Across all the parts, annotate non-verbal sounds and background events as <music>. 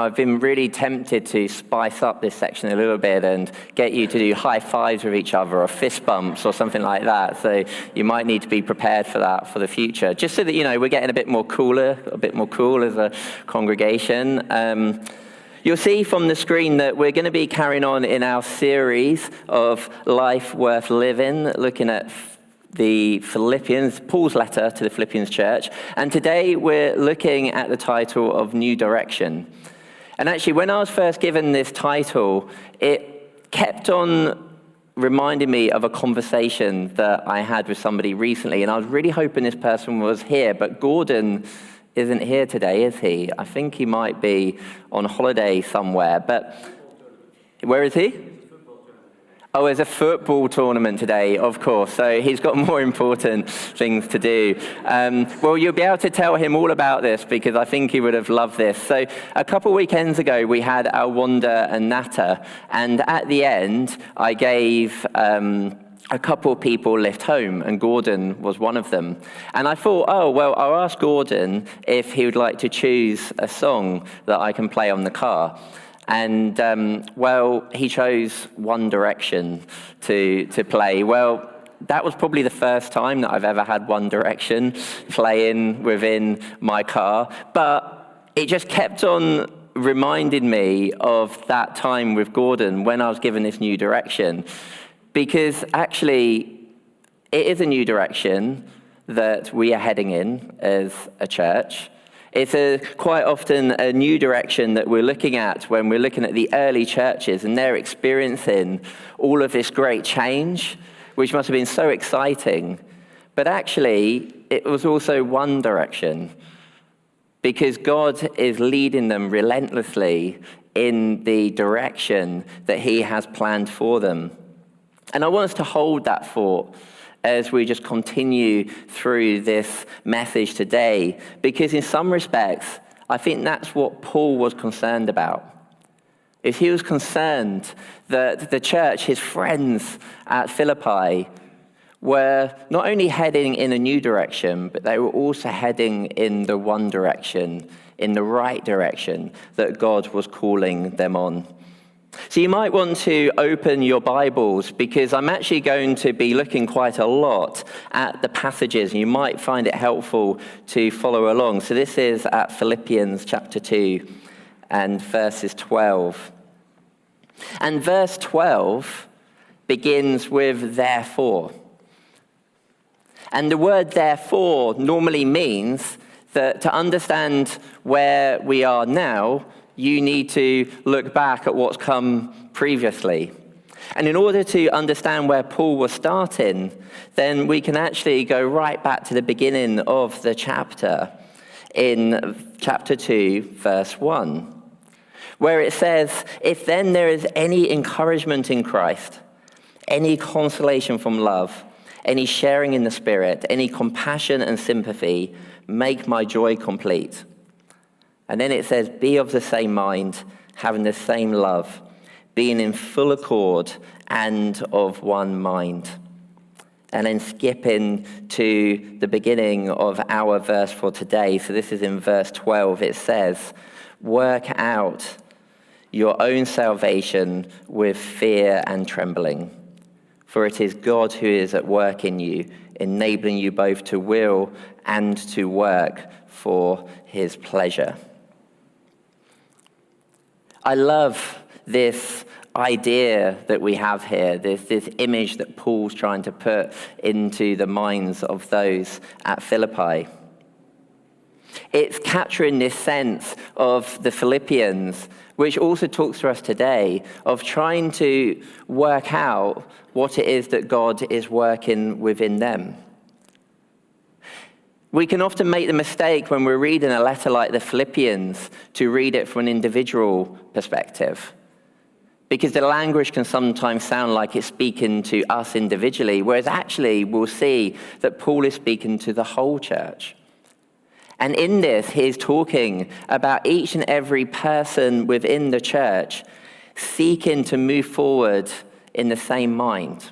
I've been really tempted to spice up this section a little bit and get you to do high fives with each other or fist bumps or something like that. So you might need to be prepared for that for the future, just so that you know we're getting a bit more cooler, a bit more cool as a congregation. Um, You'll see from the screen that we're going to be carrying on in our series of Life Worth Living, looking at the Philippians, Paul's letter to the Philippians church. And today we're looking at the title of New Direction. And actually, when I was first given this title, it kept on reminding me of a conversation that I had with somebody recently. And I was really hoping this person was here, but Gordon isn't here today, is he? I think he might be on holiday somewhere. But where is he? Oh, there's a football tournament today, of course. So he's got <laughs> more important things to do. Um, well, you'll be able to tell him all about this because I think he would have loved this. So a couple weekends ago, we had our Wanda and Nata, and at the end, I gave. Um, a couple of people lift home, and Gordon was one of them. And I thought, oh, well, I'll ask Gordon if he would like to choose a song that I can play on the car. And um, well, he chose One Direction to, to play. Well, that was probably the first time that I've ever had One Direction playing within my car. But it just kept on reminding me of that time with Gordon when I was given this new direction. Because actually, it is a new direction that we are heading in as a church. It's a, quite often a new direction that we're looking at when we're looking at the early churches and they're experiencing all of this great change, which must have been so exciting. But actually, it was also one direction because God is leading them relentlessly in the direction that He has planned for them. And I want us to hold that thought as we just continue through this message today, because in some respects, I think that's what Paul was concerned about. Is he was concerned that the church, his friends at Philippi, were not only heading in a new direction, but they were also heading in the one direction, in the right direction that God was calling them on. So you might want to open your Bibles because I'm actually going to be looking quite a lot at the passages, and you might find it helpful to follow along. So this is at Philippians chapter 2 and verses 12. And verse 12 begins with therefore. And the word therefore normally means that to understand where we are now, you need to look back at what's come previously. And in order to understand where Paul was starting, then we can actually go right back to the beginning of the chapter in chapter 2, verse 1, where it says, If then there is any encouragement in Christ, any consolation from love, any sharing in the Spirit, any compassion and sympathy, make my joy complete and then it says, Be of the same mind, having the same love, being in full accord and of one mind. And then skipping to the beginning of our verse for today. So this is in verse 12. It says, Work out your own salvation with fear and trembling. For it is God who is at work in you, enabling you both to will and to work for his pleasure. I love this idea that we have here, this, this image that Paul's trying to put into the minds of those at Philippi. It's capturing this sense of the Philippians, which also talks to us today, of trying to work out what it is that God is working within them. We can often make the mistake when we're reading a letter like the Philippians to read it from an individual perspective. Because the language can sometimes sound like it's speaking to us individually, whereas actually we'll see that Paul is speaking to the whole church. And in this, he's talking about each and every person within the church seeking to move forward in the same mind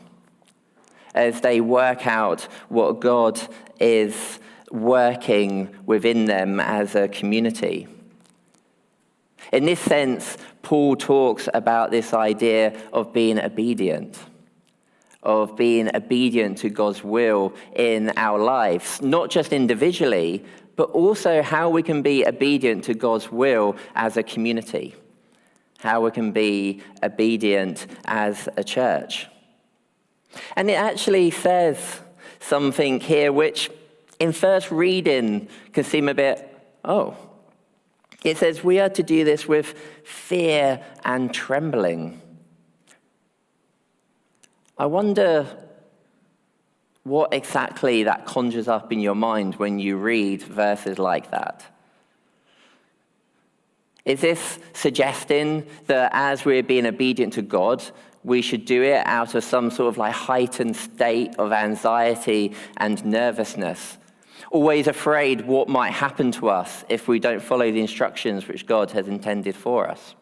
as they work out what God is working within them as a community. In this sense, Paul talks about this idea of being obedient, of being obedient to God's will in our lives, not just individually, but also how we can be obedient to God's will as a community, how we can be obedient as a church. And it actually says something here which, in first reading, can seem a bit, oh, it says we are to do this with fear and trembling. I wonder what exactly that conjures up in your mind when you read verses like that. Is this suggesting that as we're being obedient to God, we should do it out of some sort of like heightened state of anxiety and nervousness? Always afraid what might happen to us if we don't follow the instructions which God has intended for us.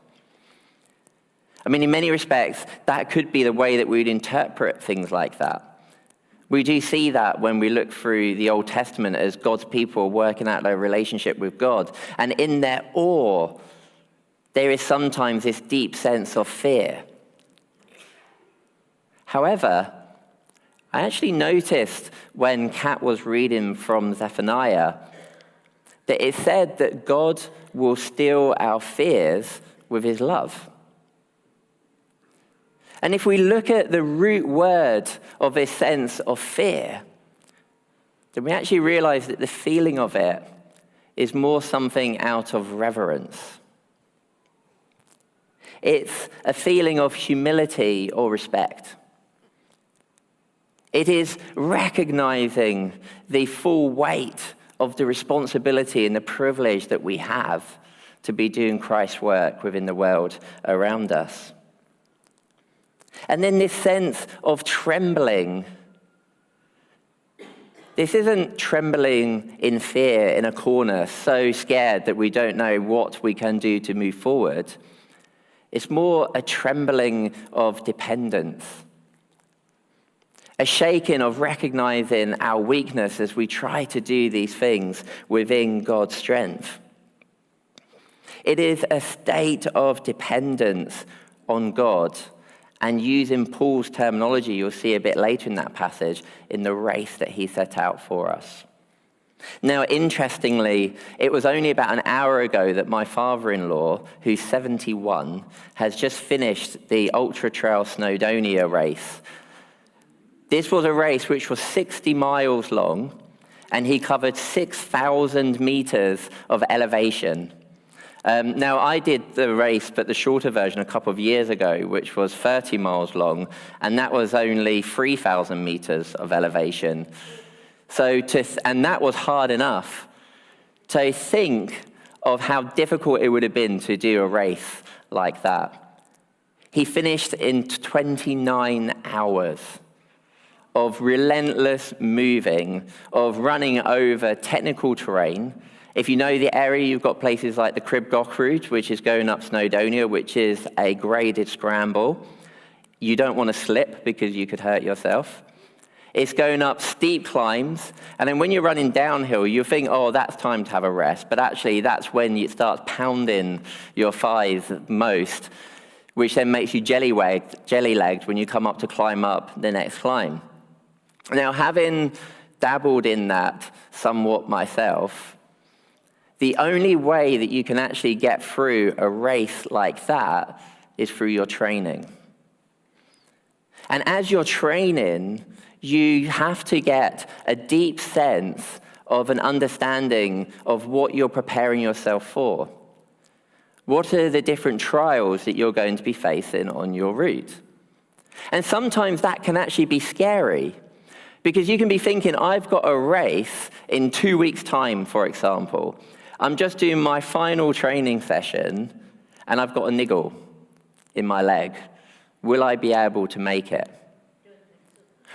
I mean, in many respects, that could be the way that we'd interpret things like that. We do see that when we look through the Old Testament as God's people working out their relationship with God. And in their awe, there is sometimes this deep sense of fear. However, I actually noticed when Kat was reading from Zephaniah that it said that God will still our fears with his love. And if we look at the root word of this sense of fear, then we actually realize that the feeling of it is more something out of reverence. It's a feeling of humility or respect. It is recognizing the full weight of the responsibility and the privilege that we have to be doing Christ's work within the world around us. And then this sense of trembling. This isn't trembling in fear in a corner, so scared that we don't know what we can do to move forward. It's more a trembling of dependence a shaking of recognizing our weakness as we try to do these things within God's strength. It is a state of dependence on God. And using Paul's terminology, you'll see a bit later in that passage, in the race that he set out for us. Now, interestingly, it was only about an hour ago that my father in law, who's 71, has just finished the Ultra Trail Snowdonia race this was a race which was 60 miles long, and he covered 6,000 meters of elevation. Um, now, I did the race, but the shorter version a couple of years ago, which was 30 miles long, and that was only 3,000 meters of elevation. So to, and that was hard enough. To think of how difficult it would have been to do a race like that. He finished in 29 hours of relentless moving, of running over technical terrain. If you know the area, you've got places like the Crib Goch route, which is going up Snowdonia, which is a graded scramble. You don't want to slip because you could hurt yourself. It's going up steep climbs, and then when you're running downhill, you think, oh, that's time to have a rest. But actually, that's when it starts pounding your thighs most, which then makes you jelly-legged, jelly-legged when you come up to climb up the next climb. Now, having dabbled in that somewhat myself, the only way that you can actually get through a race like that is through your training. And as you're training, you have to get a deep sense of an understanding of what you're preparing yourself for. What are the different trials that you're going to be facing on your route? And sometimes that can actually be scary because you can be thinking, I've got a race in two weeks' time, for example. I'm just doing my final training session and I've got a niggle in my leg. Will I be able to make it?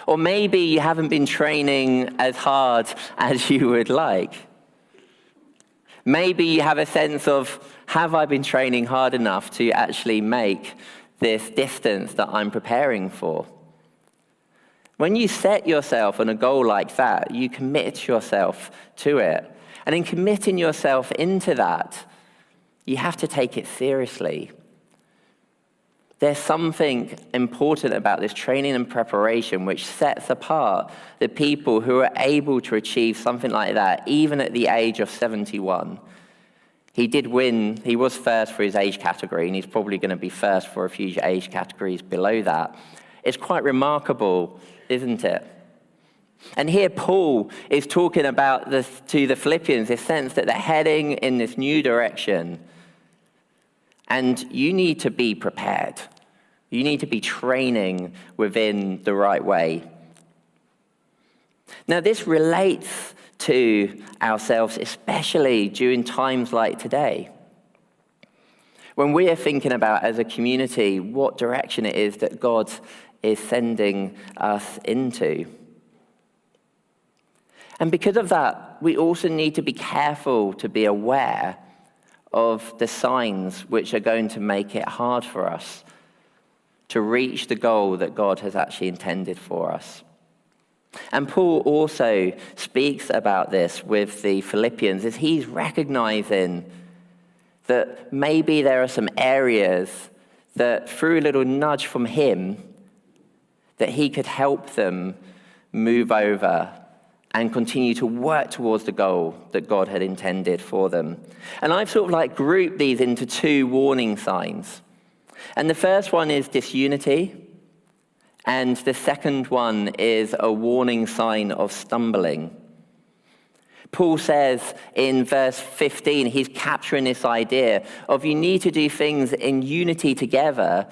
Or maybe you haven't been training as hard <laughs> as you would like. Maybe you have a sense of, have I been training hard enough to actually make this distance that I'm preparing for? When you set yourself on a goal like that, you commit yourself to it. And in committing yourself into that, You have to take it seriously. There's something important about this training and preparation which sets apart the people who are able to achieve something like that, even at the age of 71. He did win, he was first for his age category, and he's probably going to be first for a few age categories below that. It's quite remarkable, isn't it? And here Paul is talking about this to the Philippians, this sense that they're heading in this new direction. And you need to be prepared. You need to be training within the right way. Now, this relates to ourselves, especially during times like today. When we are thinking about, as a community, what direction it is that God is sending us into. And because of that, we also need to be careful to be aware of the signs which are going to make it hard for us to reach the goal that God has actually intended for us. And Paul also speaks about this with the Philippians as he's recognizing that maybe there are some areas that through a little nudge from him that he could help them move over and continue to work towards the goal that God had intended for them. And I've sort of like grouped these into two warning signs. And the first one is disunity, and the second one is a warning sign of stumbling. Paul says in verse 15, he's capturing this idea of you need to do things in unity together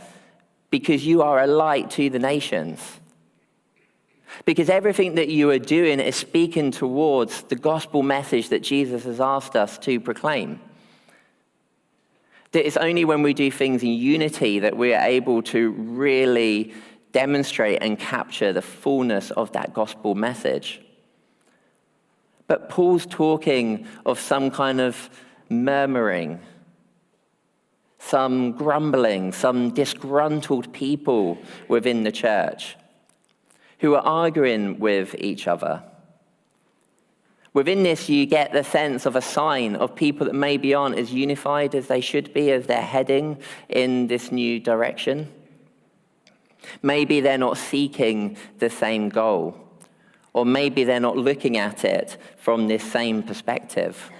because you are a light to the nations. Because everything that you are doing is speaking towards the gospel message that Jesus has asked us to proclaim. That it's only when we do things in unity that we are able to really demonstrate and capture the fullness of that gospel message. But Paul's talking of some kind of murmuring, some grumbling, some disgruntled people within the church who are arguing with each other. Within this, you get the sense of a sign of people that maybe aren't as unified as they should be as they're heading in this new direction. Maybe they're not seeking the same goal, or maybe they're not looking at it from this same perspective.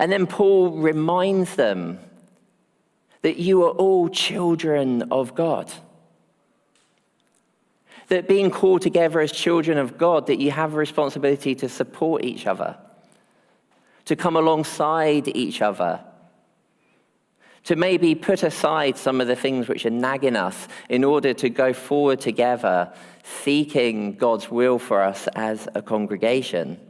And then Paul reminds them that you are all children of God that being called together as children of God, that you have a responsibility to support each other, to come alongside each other, to maybe put aside some of the things which are nagging us in order to go forward together, seeking God's will for us as a congregation.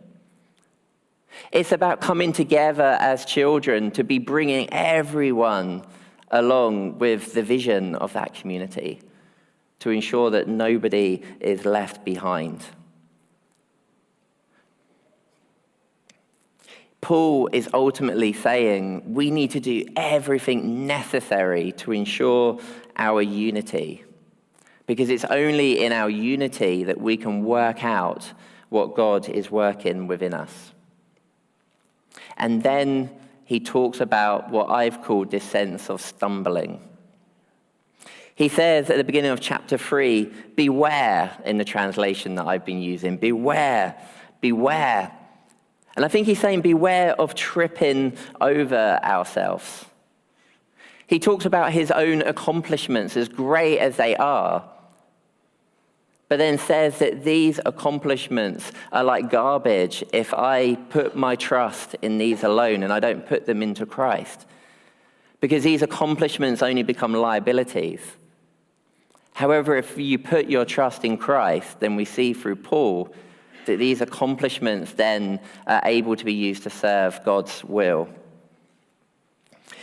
It's about coming together as children to be bringing everyone along with the vision of that community to ensure that nobody is left behind. Paul is ultimately saying we need to do everything necessary to ensure our unity. Because it's only in our unity that we can work out what God is working within us. And then he talks about what I've called this sense of stumbling. He says at the beginning of chapter 3, beware in the translation that I've been using. Beware, beware. And I think he's saying, beware of tripping over ourselves. He talks about his own accomplishments, as great as they are, but then says that these accomplishments are like garbage if I put my trust in these alone and I don't put them into Christ. Because these accomplishments only become liabilities. However, if you put your trust in Christ, then we see through Paul that these accomplishments then are able to be used to serve God's will.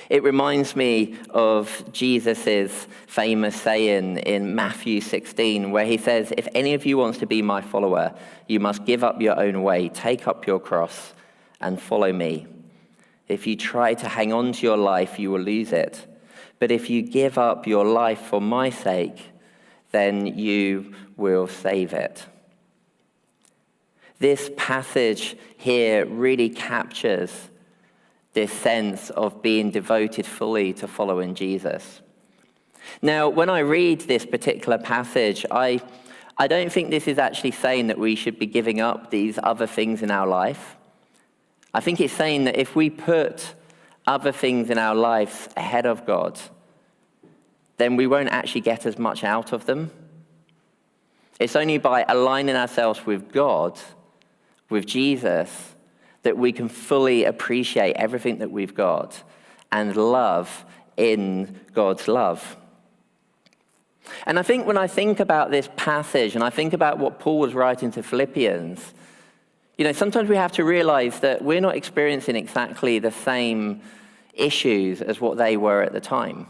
It reminds me of Jesus' famous saying in Matthew 16, where he says, If any of you wants to be my follower, you must give up your own way, take up your cross, and follow me. If you try to hang on to your life, you will lose it. But if you give up your life for my sake, then you will save it. This passage here really captures this sense of being devoted fully to following Jesus. Now, when I read this particular passage, I, I don't think this is actually saying that we should be giving up these other things in our life. I think it's saying that if we put other things in our lives ahead of God, then we won't actually get as much out of them. It's only by aligning ourselves with God, with Jesus, that we can fully appreciate everything that we've got and love in God's love. And I think when I think about this passage and I think about what Paul was writing to Philippians, you know, sometimes we have to realize that we're not experiencing exactly the same issues as what they were at the time.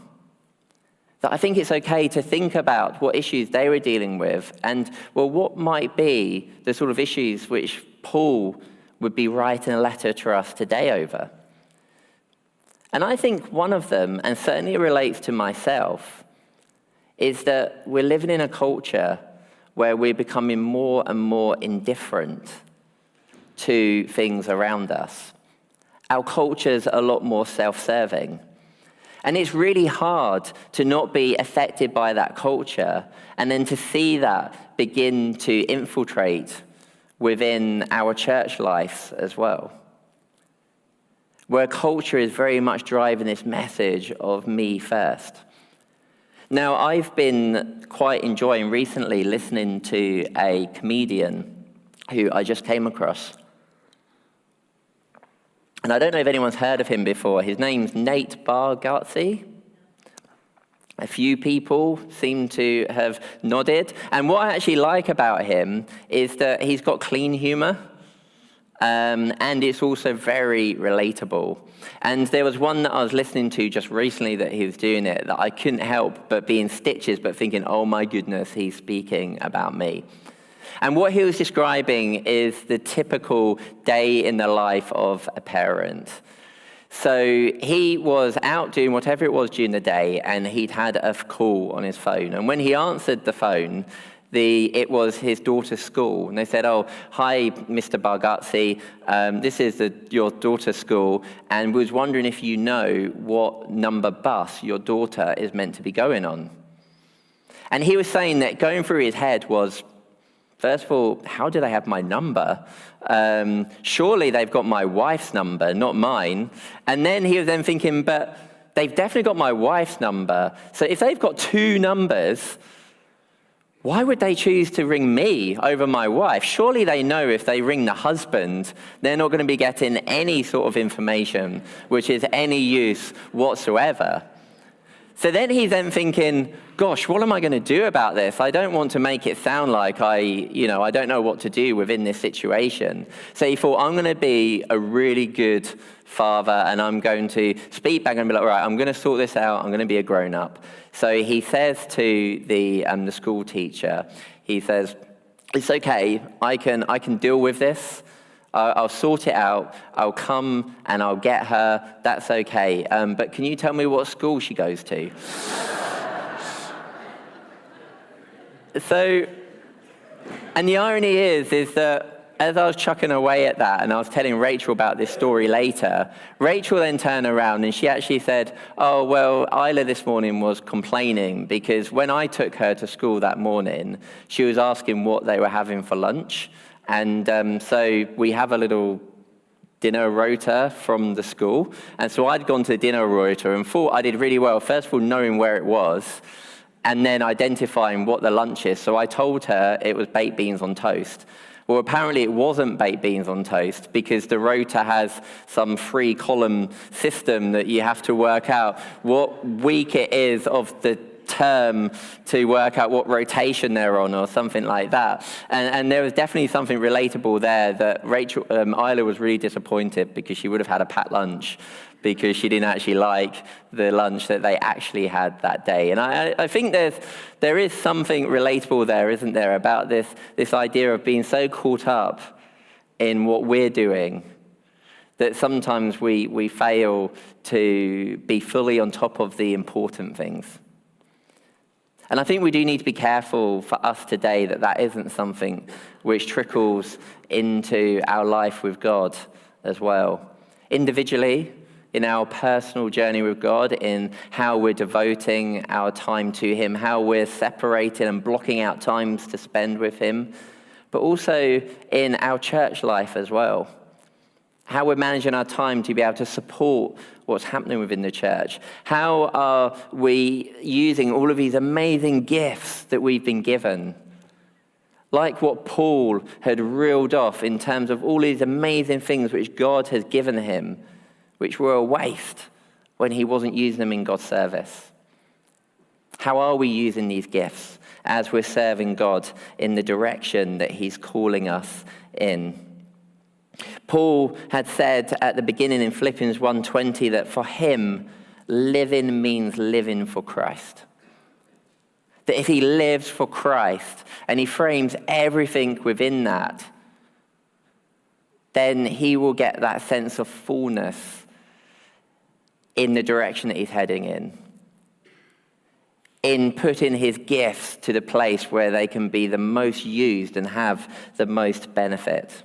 That I think it's okay to think about what issues they were dealing with and, well, what might be the sort of issues which Paul would be writing a letter to us today over. And I think one of them, and certainly relates to myself, is that we're living in a culture where we're becoming more and more indifferent to things around us. Our culture's a lot more self serving. And it's really hard to not be affected by that culture and then to see that begin to infiltrate within our church life as well. Where culture is very much driving this message of me first. Now, I've been quite enjoying recently listening to a comedian who I just came across. And I don't know if anyone's heard of him before. His name's Nate Bargatze. A few people seem to have nodded. And what I actually like about him is that he's got clean humor. Um, and it's also very relatable. And there was one that I was listening to just recently that he was doing it that I couldn't help but be in stitches, but thinking, oh my goodness, he's speaking about me. And what he was describing is the typical day in the life of a parent. So he was out doing whatever it was during the day, and he'd had a call on his phone. And when he answered the phone, the, it was his daughter's school. And they said, Oh, hi, Mr. Bargatze. Um, this is the, your daughter's school. And was wondering if you know what number bus your daughter is meant to be going on. And he was saying that going through his head was, First of all, how do they have my number? Um, surely they've got my wife's number, not mine. And then he was then thinking, but they've definitely got my wife's number. So if they've got two numbers, why would they choose to ring me over my wife? Surely they know if they ring the husband, they're not going to be getting any sort of information which is any use whatsoever. So then he's then thinking, gosh, what am I going to do about this? I don't want to make it sound like I, you know, I don't know what to do within this situation. So he thought, I'm going to be a really good father and I'm going to speak back and be like, right, I'm going to sort this out. I'm going to be a grown up. So he says to the, um, the school teacher, he says, it's okay. I can, I can deal with this. I'll sort it out. I'll come and I'll get her. That's okay. Um, but can you tell me what school she goes to? <laughs> so, and the irony is, is that as I was chucking away at that and I was telling Rachel about this story later, Rachel then turned around and she actually said, Oh, well, Isla this morning was complaining because when I took her to school that morning, she was asking what they were having for lunch. And um, so we have a little dinner rota from the school. And so I'd gone to the dinner rota and thought I did really well, first of all, knowing where it was, and then identifying what the lunch is. So I told her it was baked beans on toast. Well, apparently it wasn't baked beans on toast because the rota has some three column system that you have to work out what week it is of the term to work out what rotation they're on or something like that. And, and there was definitely something relatable there that Rachel, um, Isla was really disappointed because she would have had a packed lunch because she didn't actually like the lunch that they actually had that day. And I, I think there's, there is something relatable there, isn't there, about this, this idea of being so caught up in what we're doing that sometimes we, we fail to be fully on top of the important things. And I think we do need to be careful for us today that that isn't something which trickles into our life with God as well. Individually, in our personal journey with God, in how we're devoting our time to Him, how we're separating and blocking out times to spend with Him, but also in our church life as well. How we're managing our time to be able to support what's happening within the church. How are we using all of these amazing gifts that we've been given? Like what Paul had reeled off in terms of all these amazing things which God has given him which were a waste when he wasn't using them in God's service? How are we using these gifts as we're serving God in the direction that he's calling us in? Paul had said at the beginning in Philippians 1:20 that for him living means living for Christ. That if he lives for Christ and he frames everything within that, then he will get that sense of fullness in the direction that he's heading in. In putting his gifts to the place where they can be the most used and have the most benefit.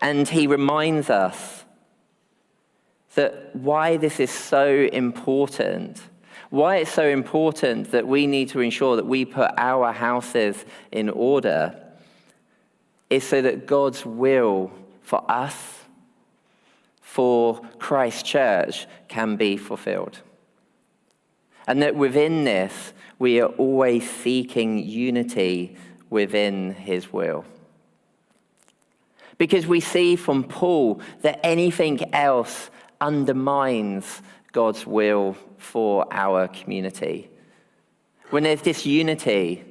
And he reminds us that why this is so important, why it's so important that we need to ensure that we put our houses in order, is so that God's will for us for Christ Church can be fulfilled. And that within this, we are always seeking unity within his will. Because we see from Paul that anything else undermines God's will for our community. When there's disunity,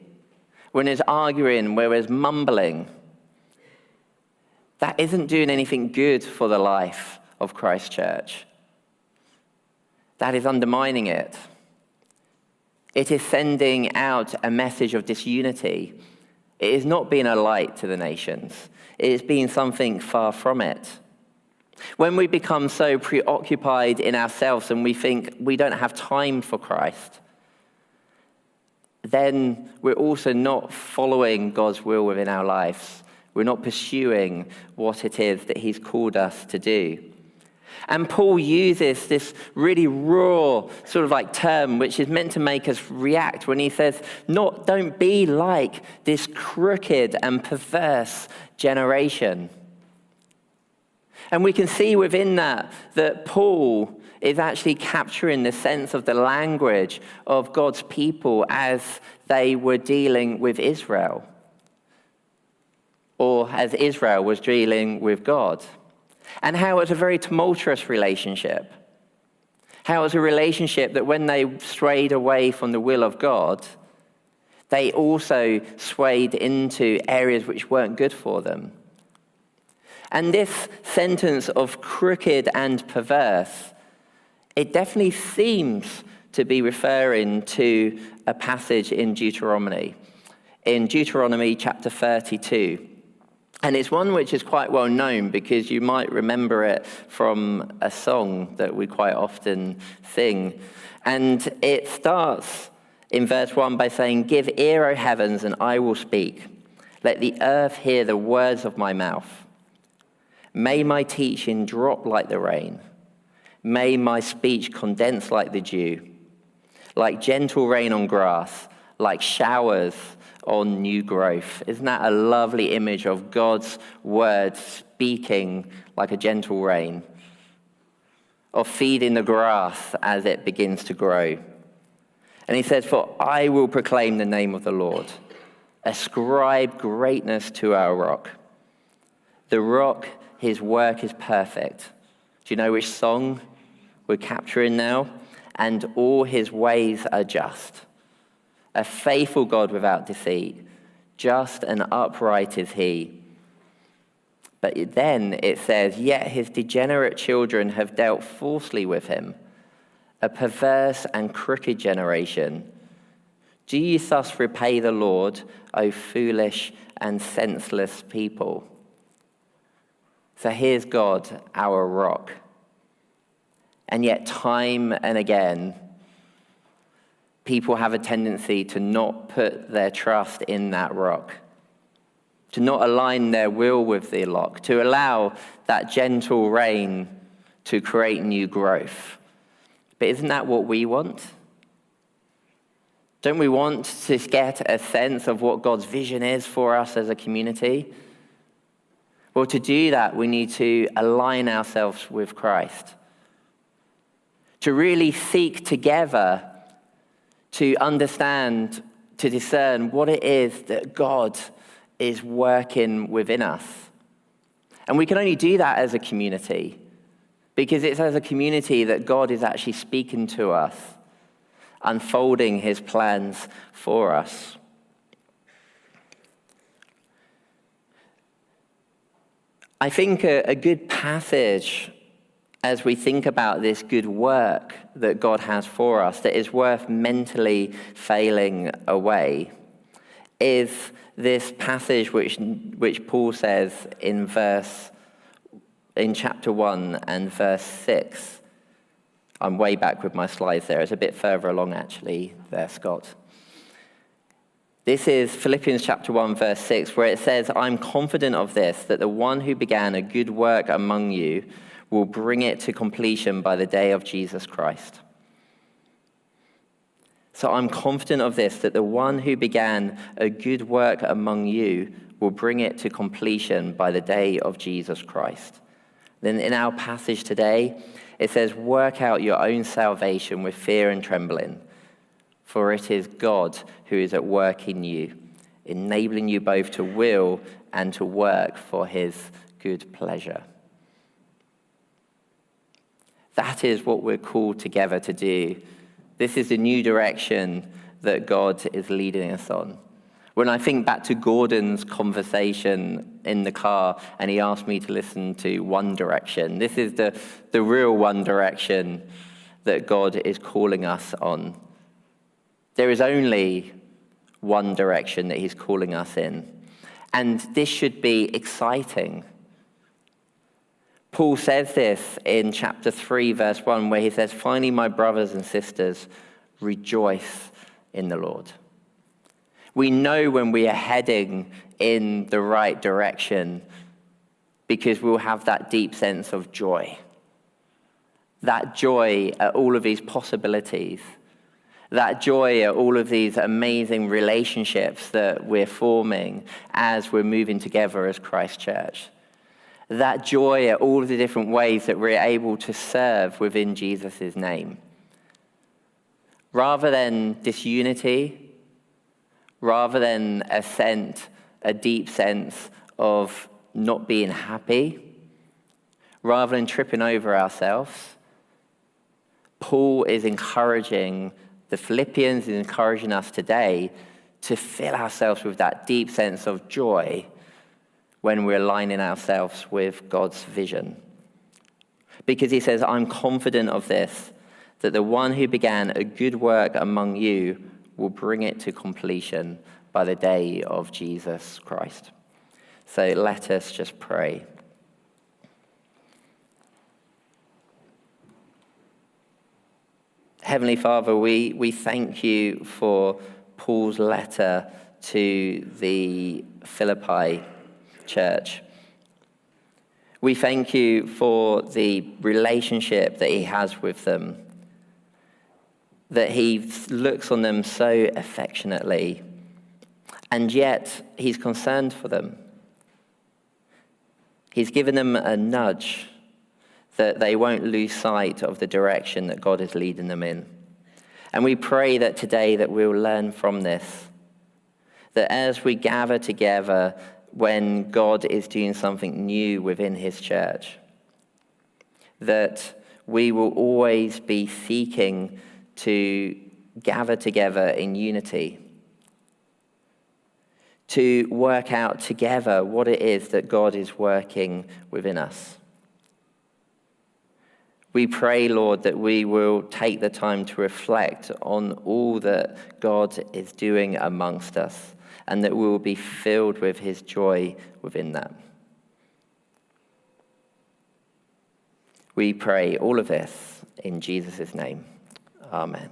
when there's arguing, where there's mumbling, that isn't doing anything good for the life of Christ Church. That is undermining it. It is sending out a message of disunity. It is not being a light to the nations, it is been something far from it. When we become so preoccupied in ourselves and we think we don't have time for Christ, then we're also not following God's will within our lives. We're not pursuing what it is that He's called us to do. And Paul uses this really raw sort of like term, which is meant to make us react when he says, not, don't be like this crooked and perverse generation. And we can see within that that Paul is actually capturing the sense of the language of God's people as they were dealing with Israel, or as Israel was dealing with God and how it's a very tumultuous relationship. How it's a relationship that when they strayed away from the will of God, they also swayed into areas which weren't good for them. And this sentence of crooked and perverse, it definitely seems to be referring to a passage in Deuteronomy. In Deuteronomy chapter 32. And it's one which is quite well known because you might remember it from a song that we quite often sing. And it starts in verse 1 by saying, Give ear, O heavens, and I will speak. Let the earth hear the words of my mouth. May my teaching drop like the rain. May my speech condense like the dew, like gentle rain on grass, like showers on new growth. Isn't that a lovely image of God's word speaking like a gentle rain? Of feeding the grass as it begins to grow. And he says, For I will proclaim the name of the Lord, ascribe greatness to our rock. The rock, his work is perfect. Do you know which song we're capturing now? And all his ways are just a faithful God without deceit. Just and upright is he. But then it says, Yet his degenerate children have dealt falsely with him, a perverse and crooked generation. Do you thus repay the Lord, O foolish and senseless people? So here's God, our rock. And yet, time and again, people have a tendency to not put their trust in that rock, to not align their will with the rock, to allow that gentle rain to create new growth. But isn't that what we want? Don't we want to get a sense of what God's vision is for us as a community? Well, to do that, we need to align ourselves with Christ. To really seek together to understand, to discern what it is that God is working within us. And we can only do that as a community because it's as a community that God is actually speaking to us, unfolding his plans for us. I think a, a good passage as we think about this good work that God has for us that is worth mentally failing away is this passage which, which Paul says in verse in chapter 1 and verse 6. I'm way back with my slides there. It's a bit further along, actually, there, Scott. This is Philippians chapter 1, verse 6, where it says, I'm confident of this, that the one who began a good work among you will bring it to completion by the day of Jesus Christ. So I'm confident of this, that the one who began a good work among you will bring it to completion by the day of Jesus Christ. Then in our passage today, it says, Work out your own salvation with fear and trembling, for it is God who is at work in you, enabling you both to will and to work for his good pleasure. That is what we're called together to do. This is the new direction that God is leading us on. When I think back to Gordon's conversation in the car and he asked me to listen to One Direction, this is the, the real One Direction that God is calling us on. There is only one direction that he's calling us in. And this should be exciting. Paul says this in chapter 3, verse 1, where he says, Finally, my brothers and sisters, rejoice in the Lord. We know when we are heading in the right direction because we'll have that deep sense of joy. That joy at all of these possibilities. That joy at all of these amazing relationships that we're forming as we're moving together as Christ Church that joy at all of the different ways that we're able to serve within Jesus' name. Rather than disunity, rather than a sense, a deep sense of not being happy, rather than tripping over ourselves, Paul is encouraging the Philippians, is encouraging us today to fill ourselves with that deep sense of joy when we're aligning ourselves with God's vision. Because he says, I'm confident of this, that the one who began a good work among you will bring it to completion by the day of Jesus Christ. So let us just pray. Heavenly Father, we, we thank you for Paul's letter to the Philippi church. We thank you for the relationship that he has with them, that he looks on them so affectionately, and yet he's concerned for them. He's given them a nudge that they won't lose sight of the direction that God is leading them in. And we pray that today that we'll learn from this, that as we gather together when God is doing something new within his church. That we will always be seeking to gather together in unity, to work out together what it is that God is working within us. We pray, Lord, that we will take the time to reflect on all that God is doing amongst us and that we will be filled with his joy within that. We pray all of this in Jesus' name. Amen.